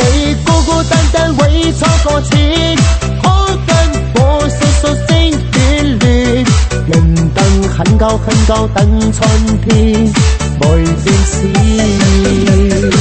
你孤孤单单，为错过钱，可跟我诉诉声，恋恋仍等很久很久，等春天，每件事。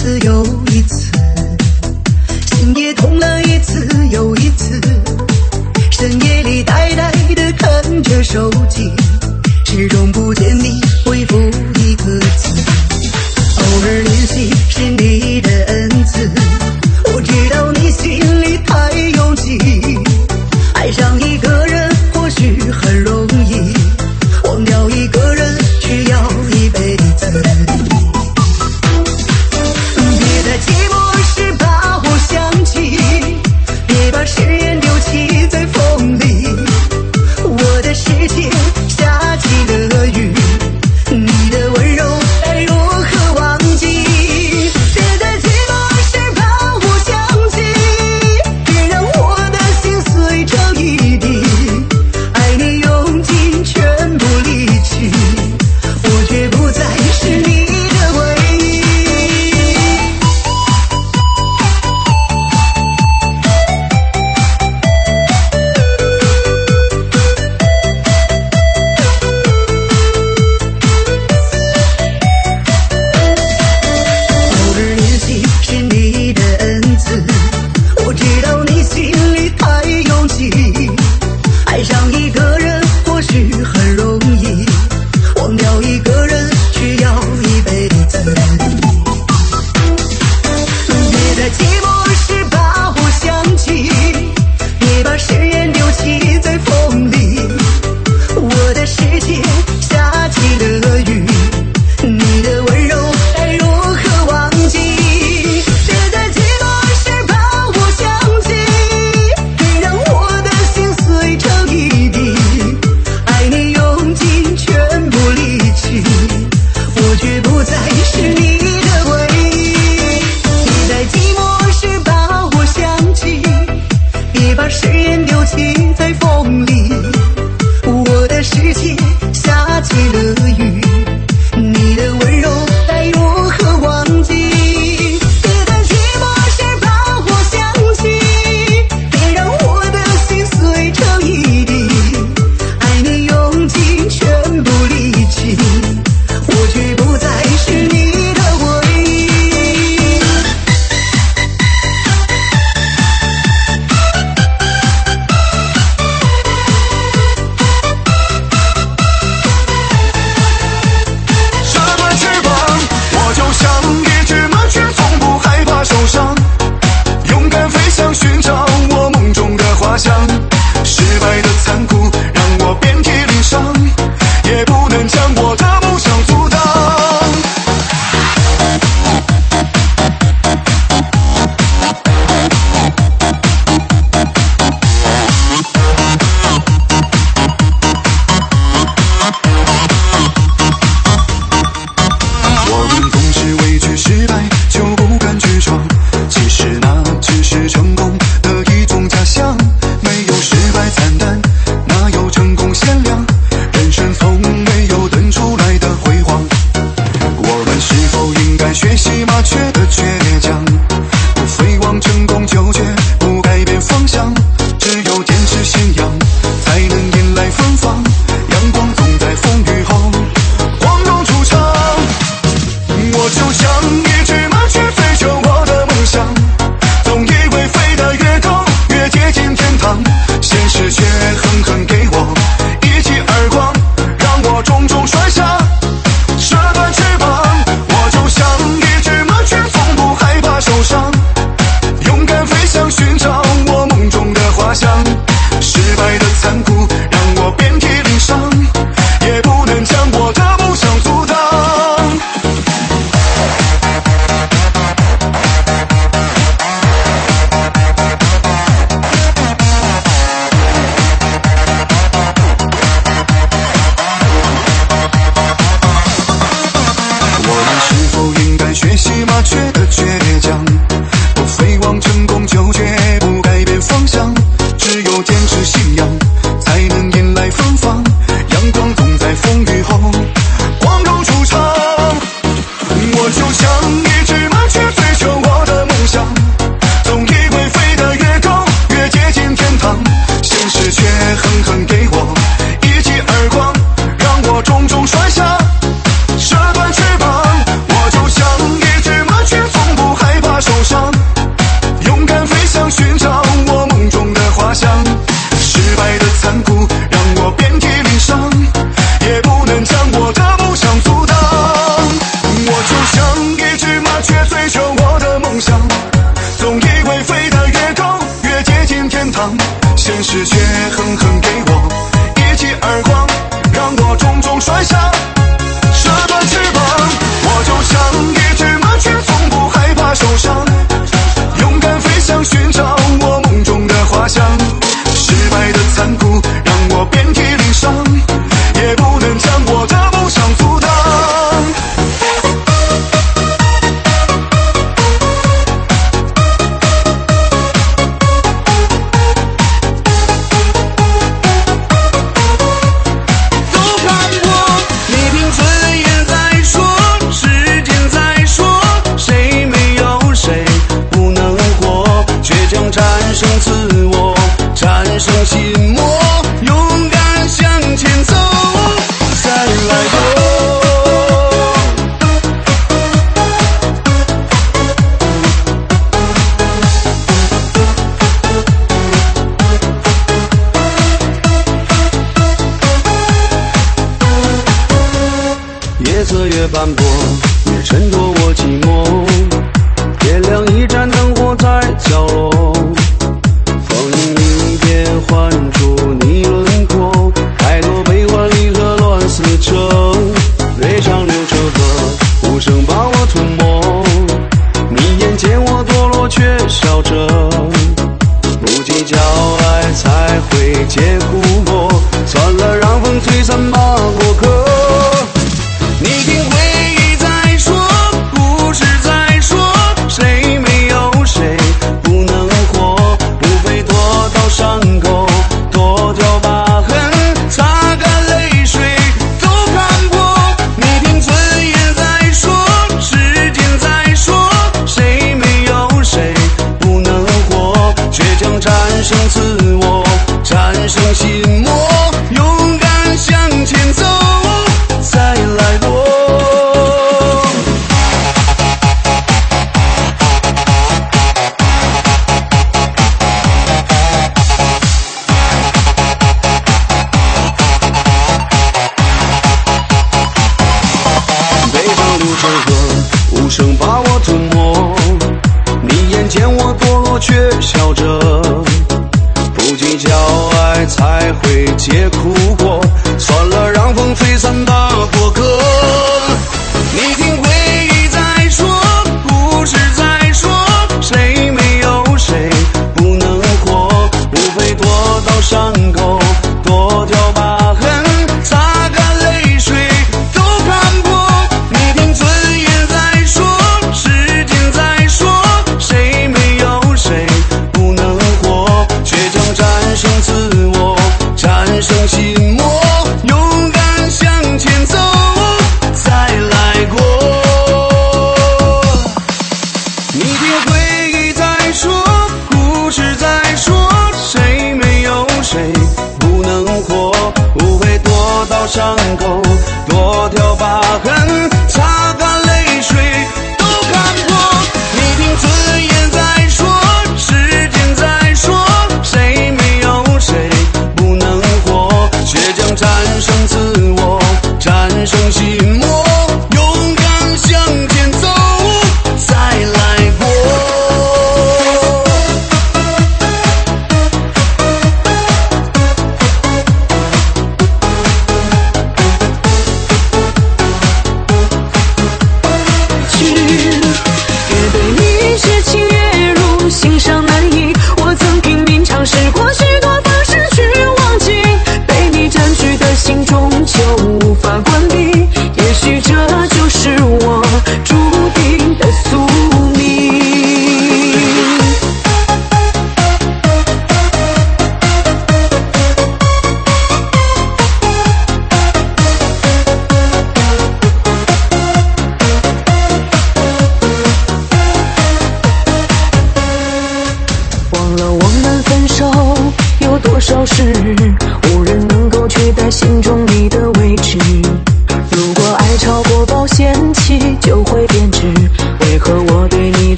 次又一次心也痛了一次又一次深夜里呆呆的看着手机始终不见你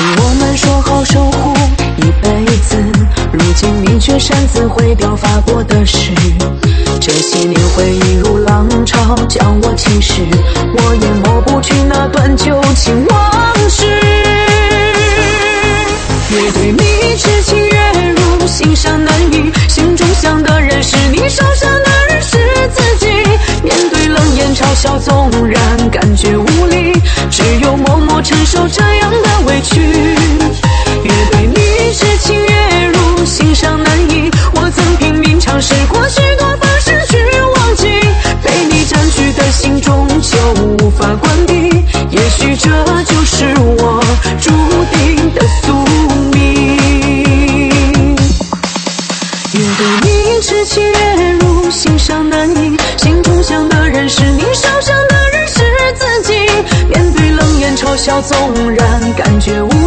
我们说好守护一辈子如今你却擅自毁掉发过的誓这些年回忆如浪潮将我侵蚀。我也抹不去那段旧情往事。越对你痴情越入心伤难愈心中想的人是你受伤咆哮，纵然感觉无力，只有默默承受这样的委屈。越对你痴情越入心伤难医，我曾拼命尝试过许多方式去忘记，被你占据的心终究无法关闭。也许这。纵然感觉无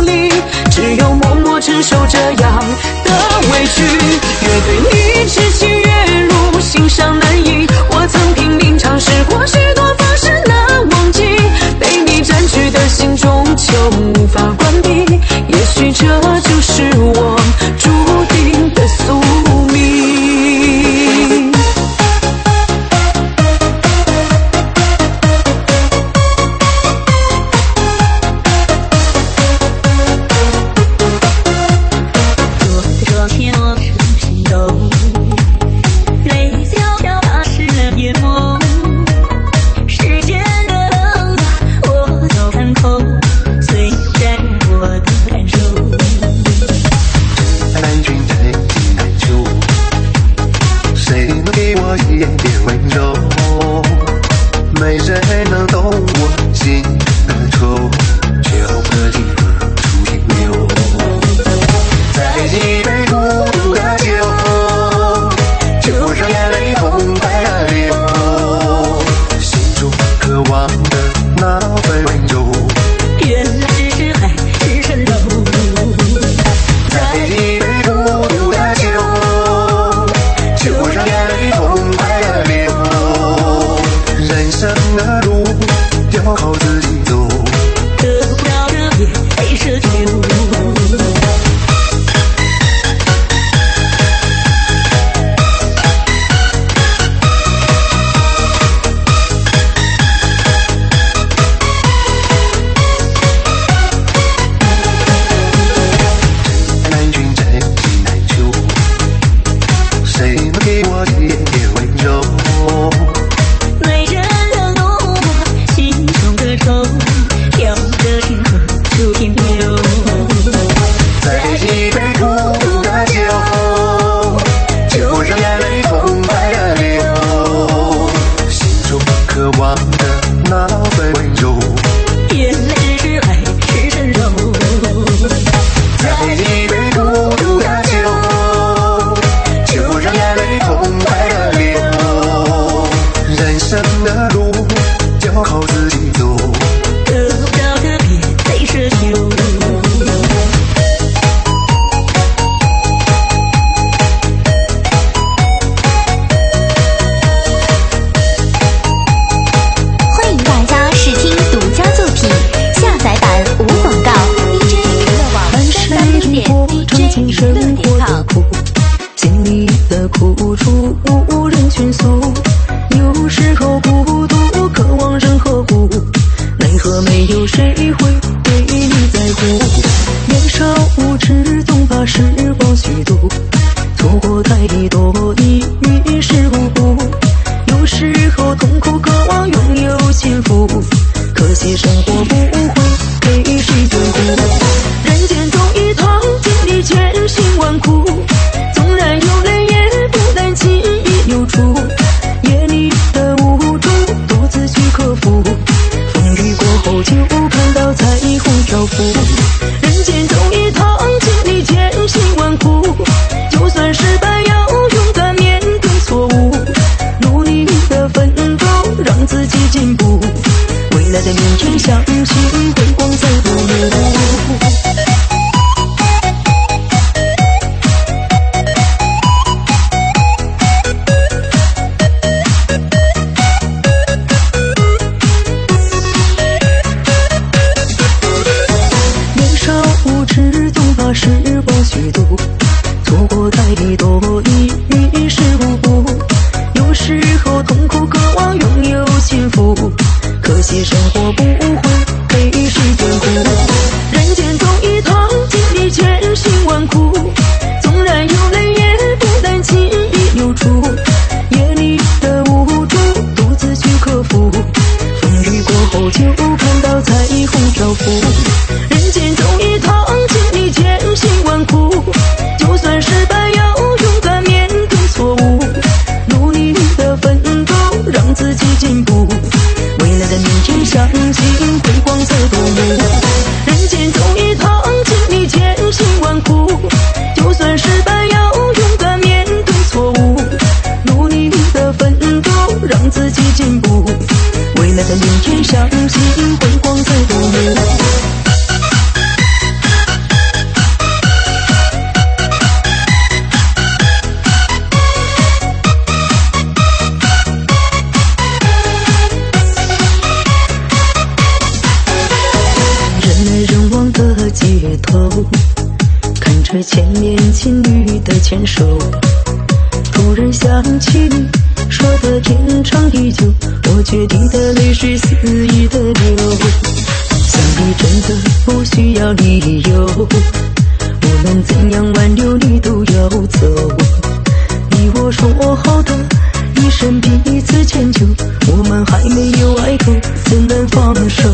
我们还没有爱够怎能放手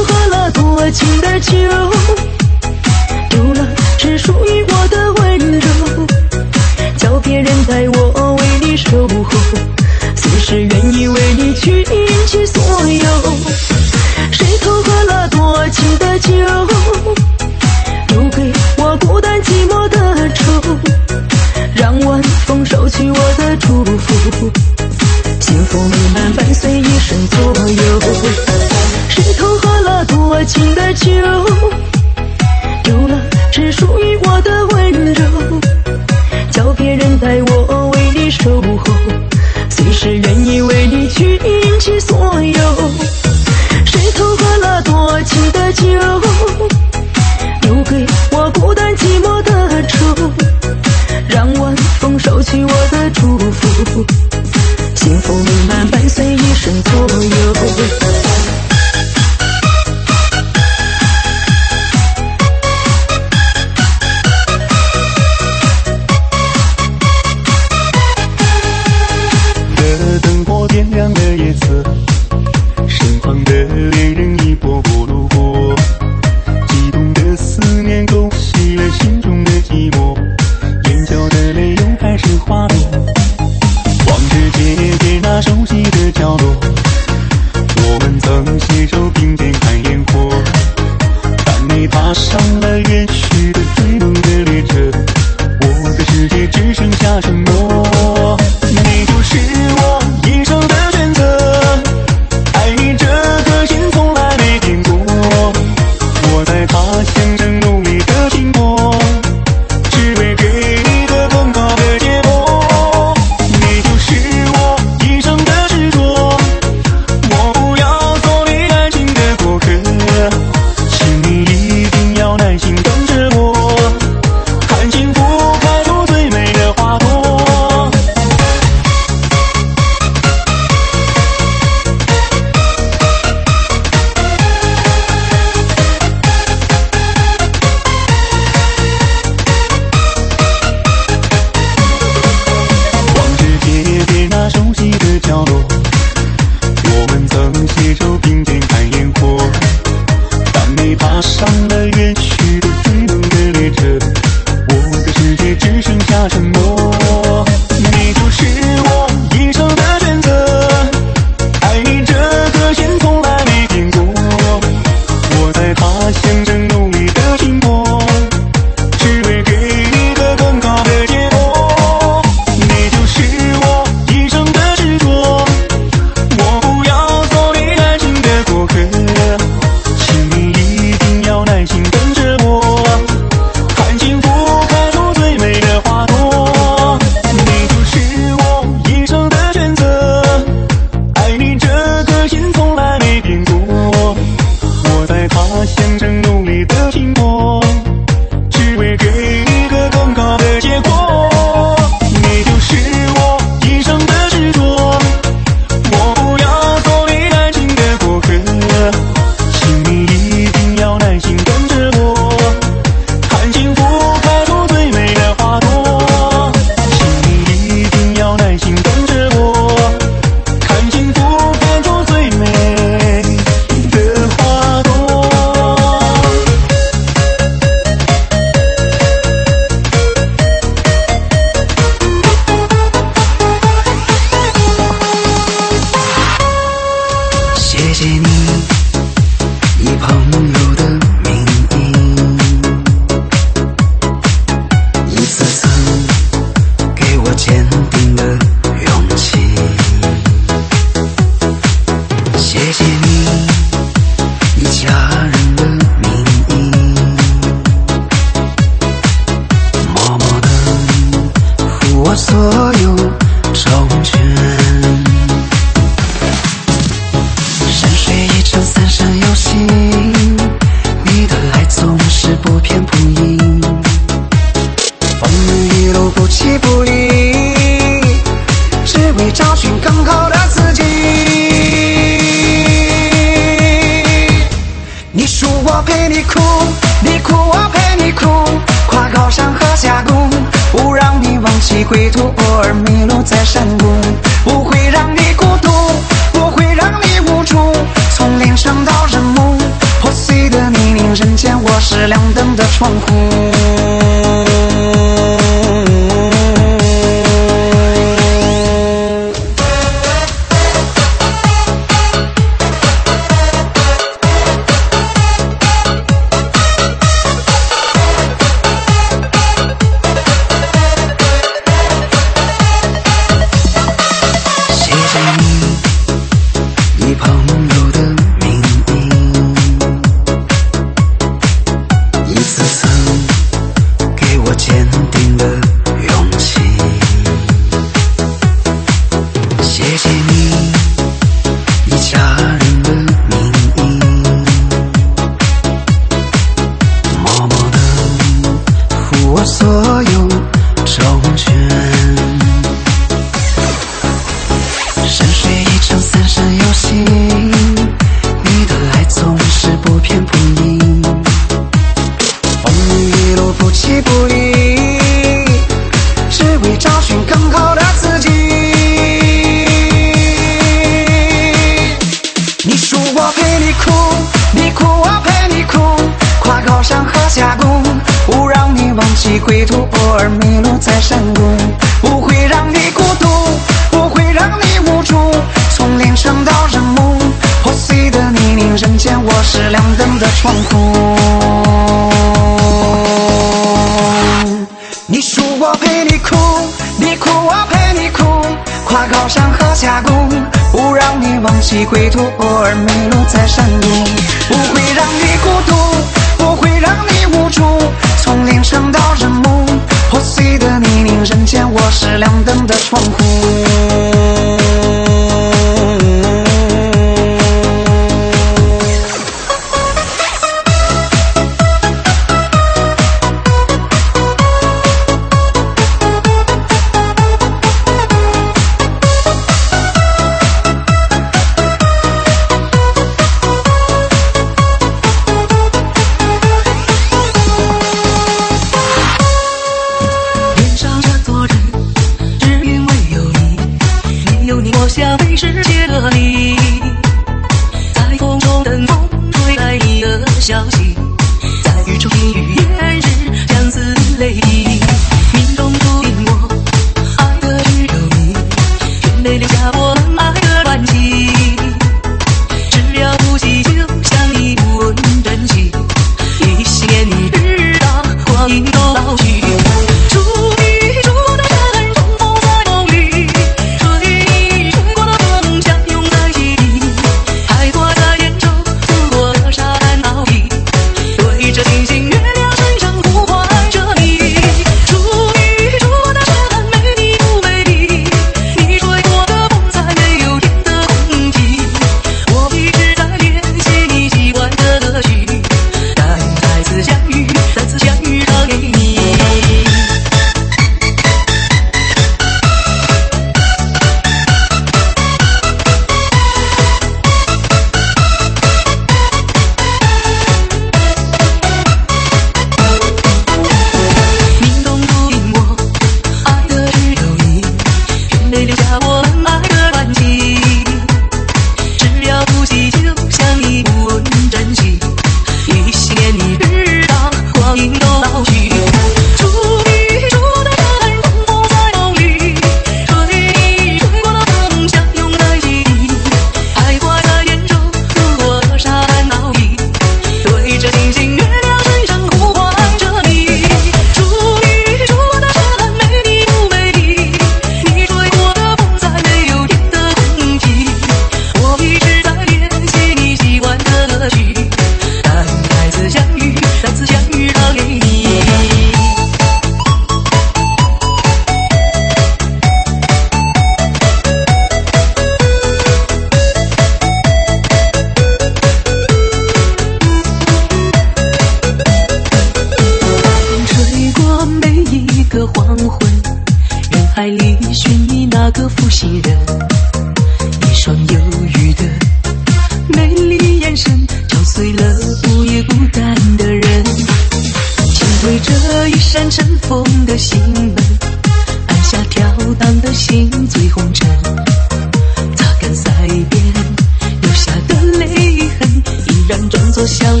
我想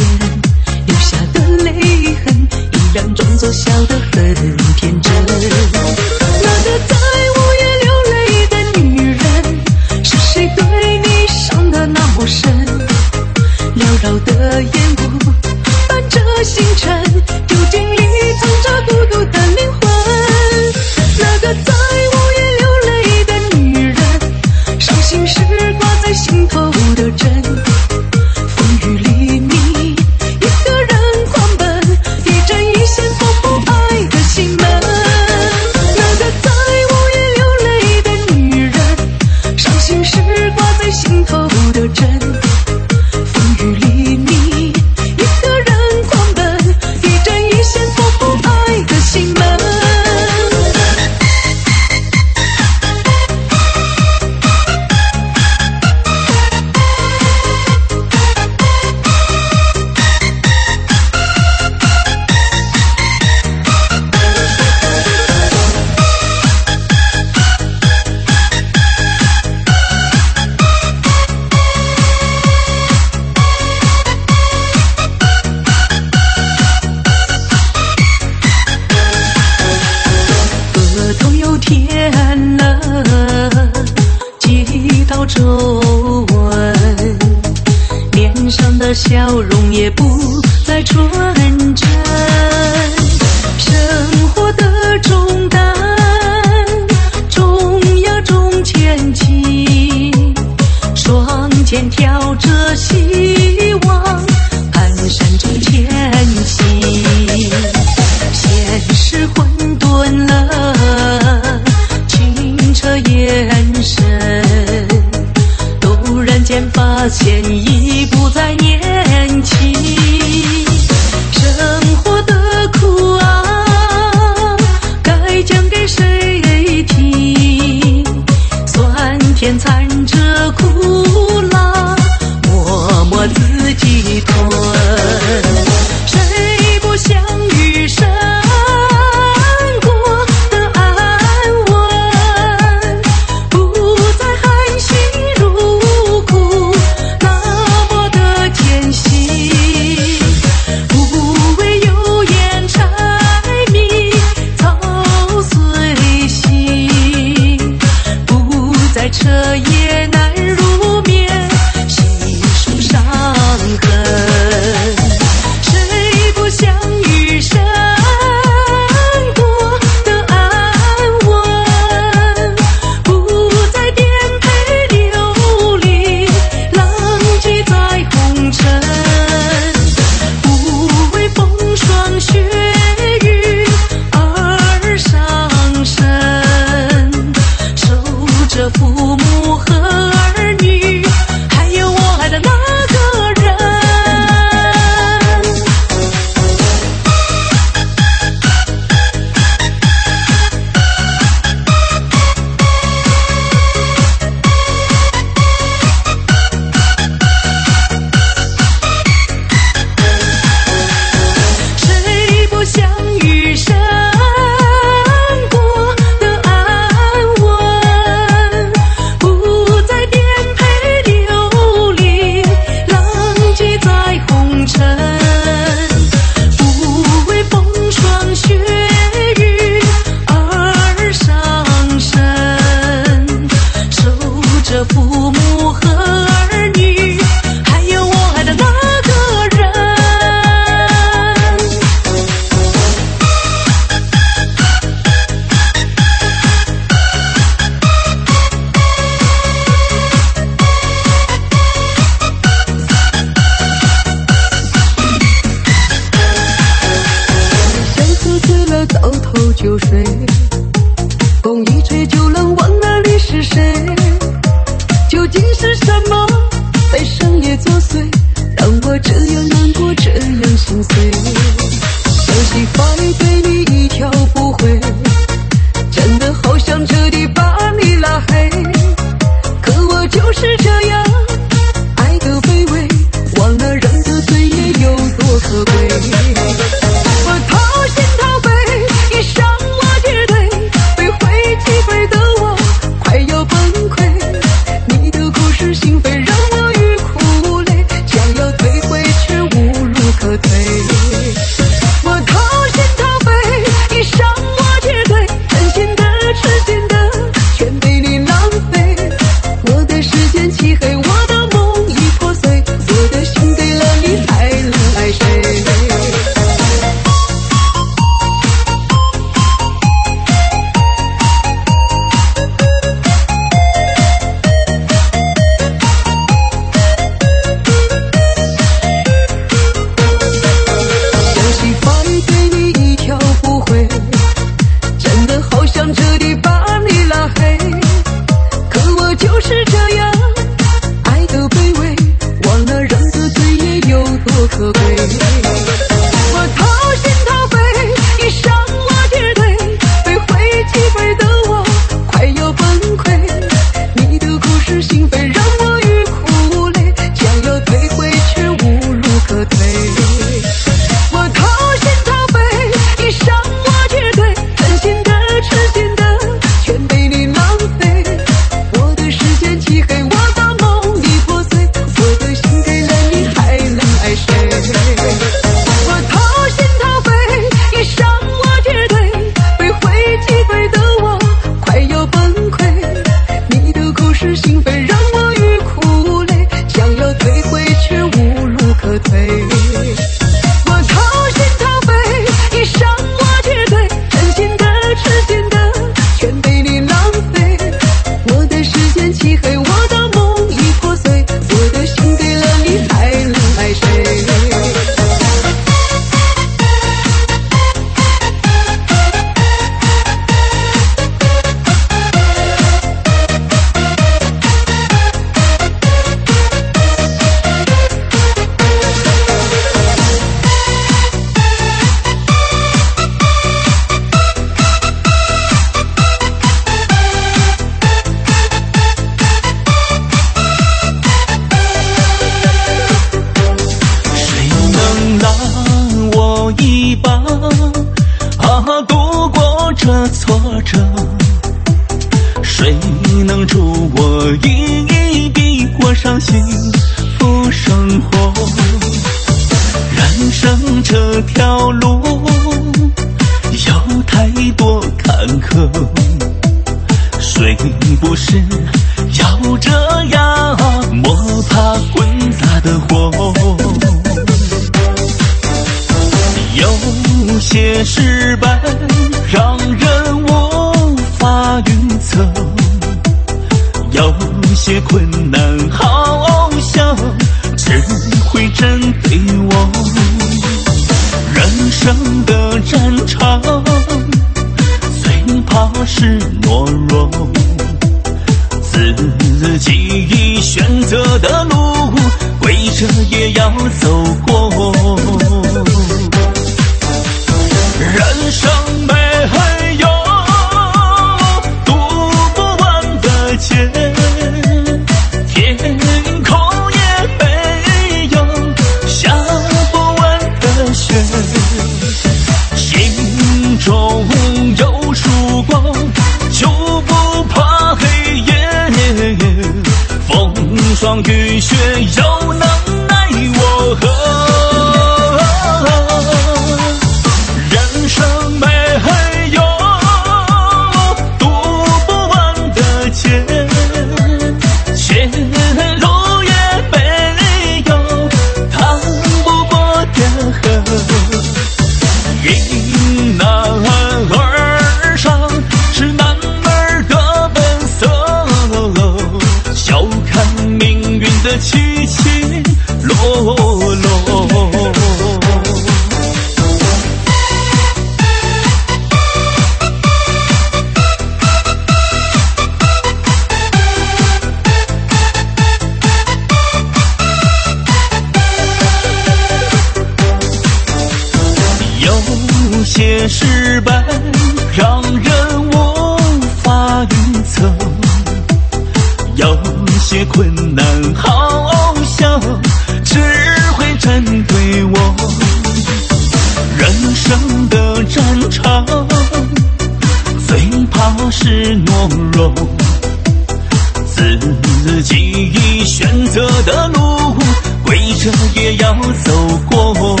自己选择的路跪着也要走过。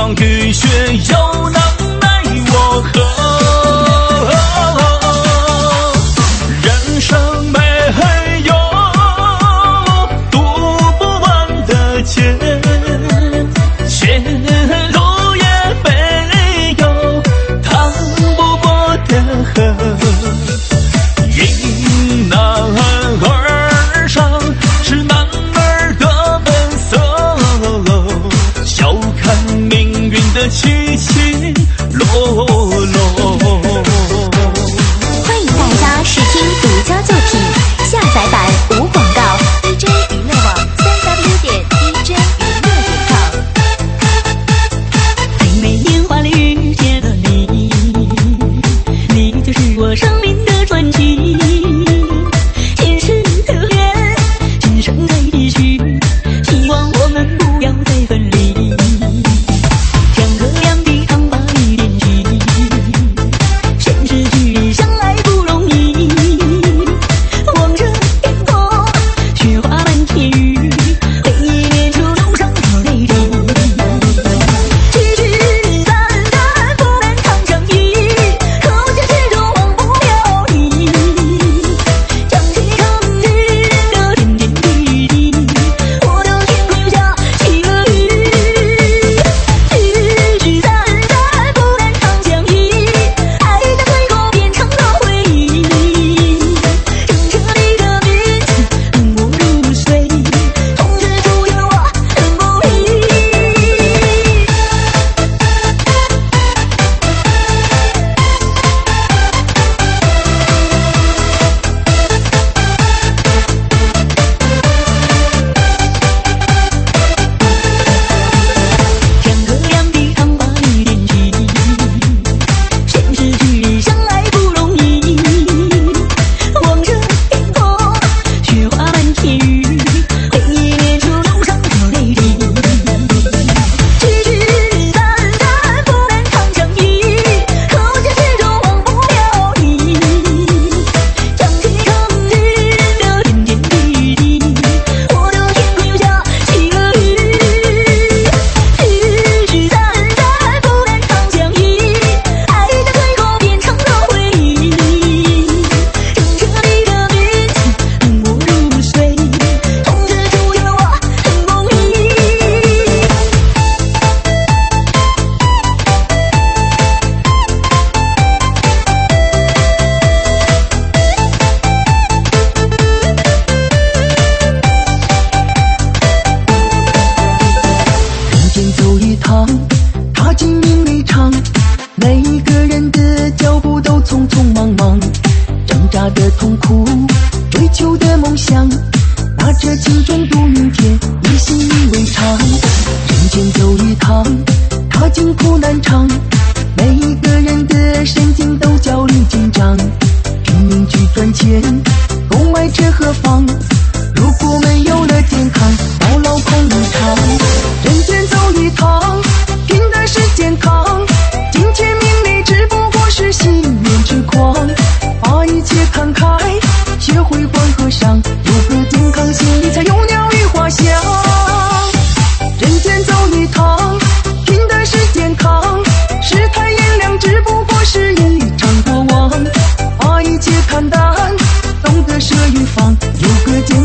当雨雪。有个家。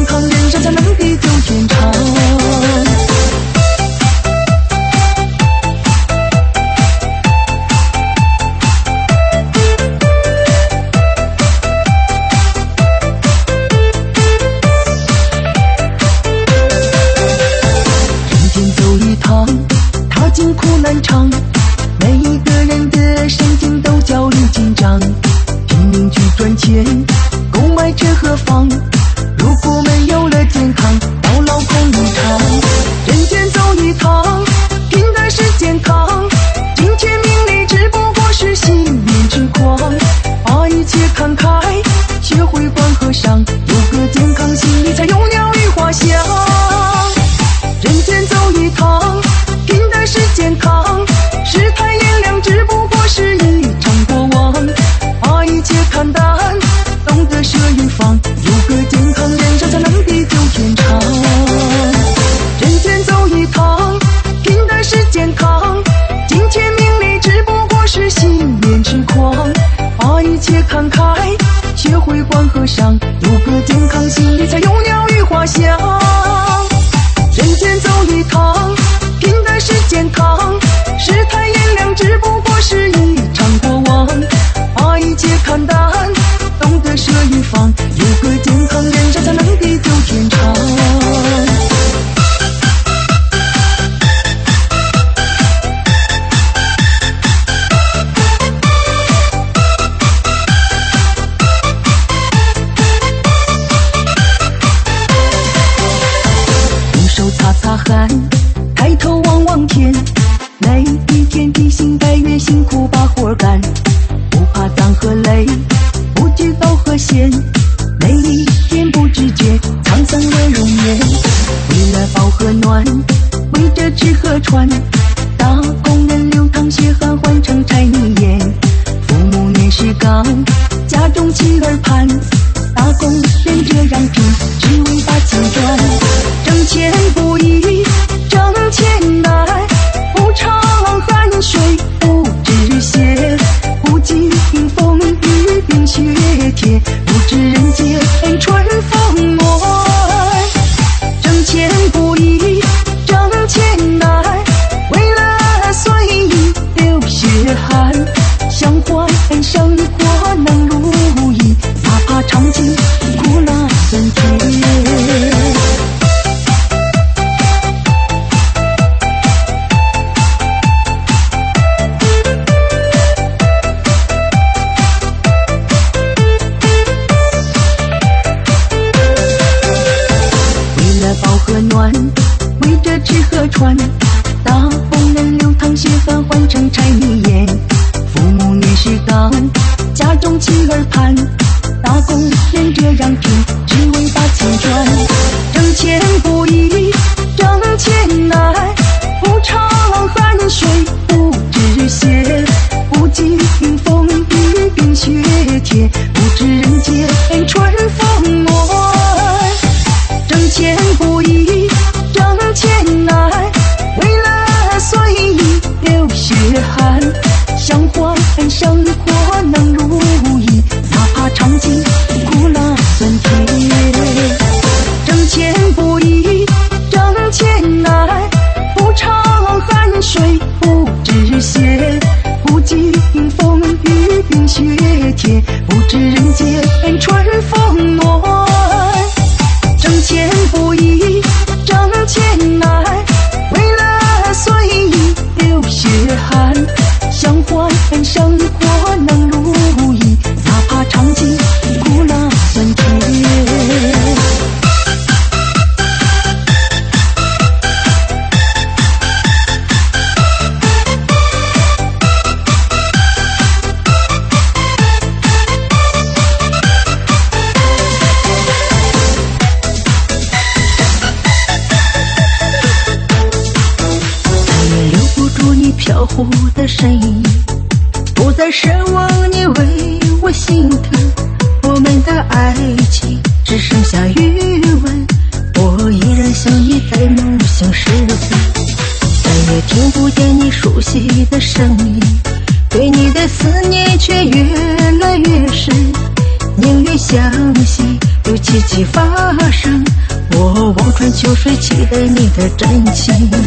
对，你的真情。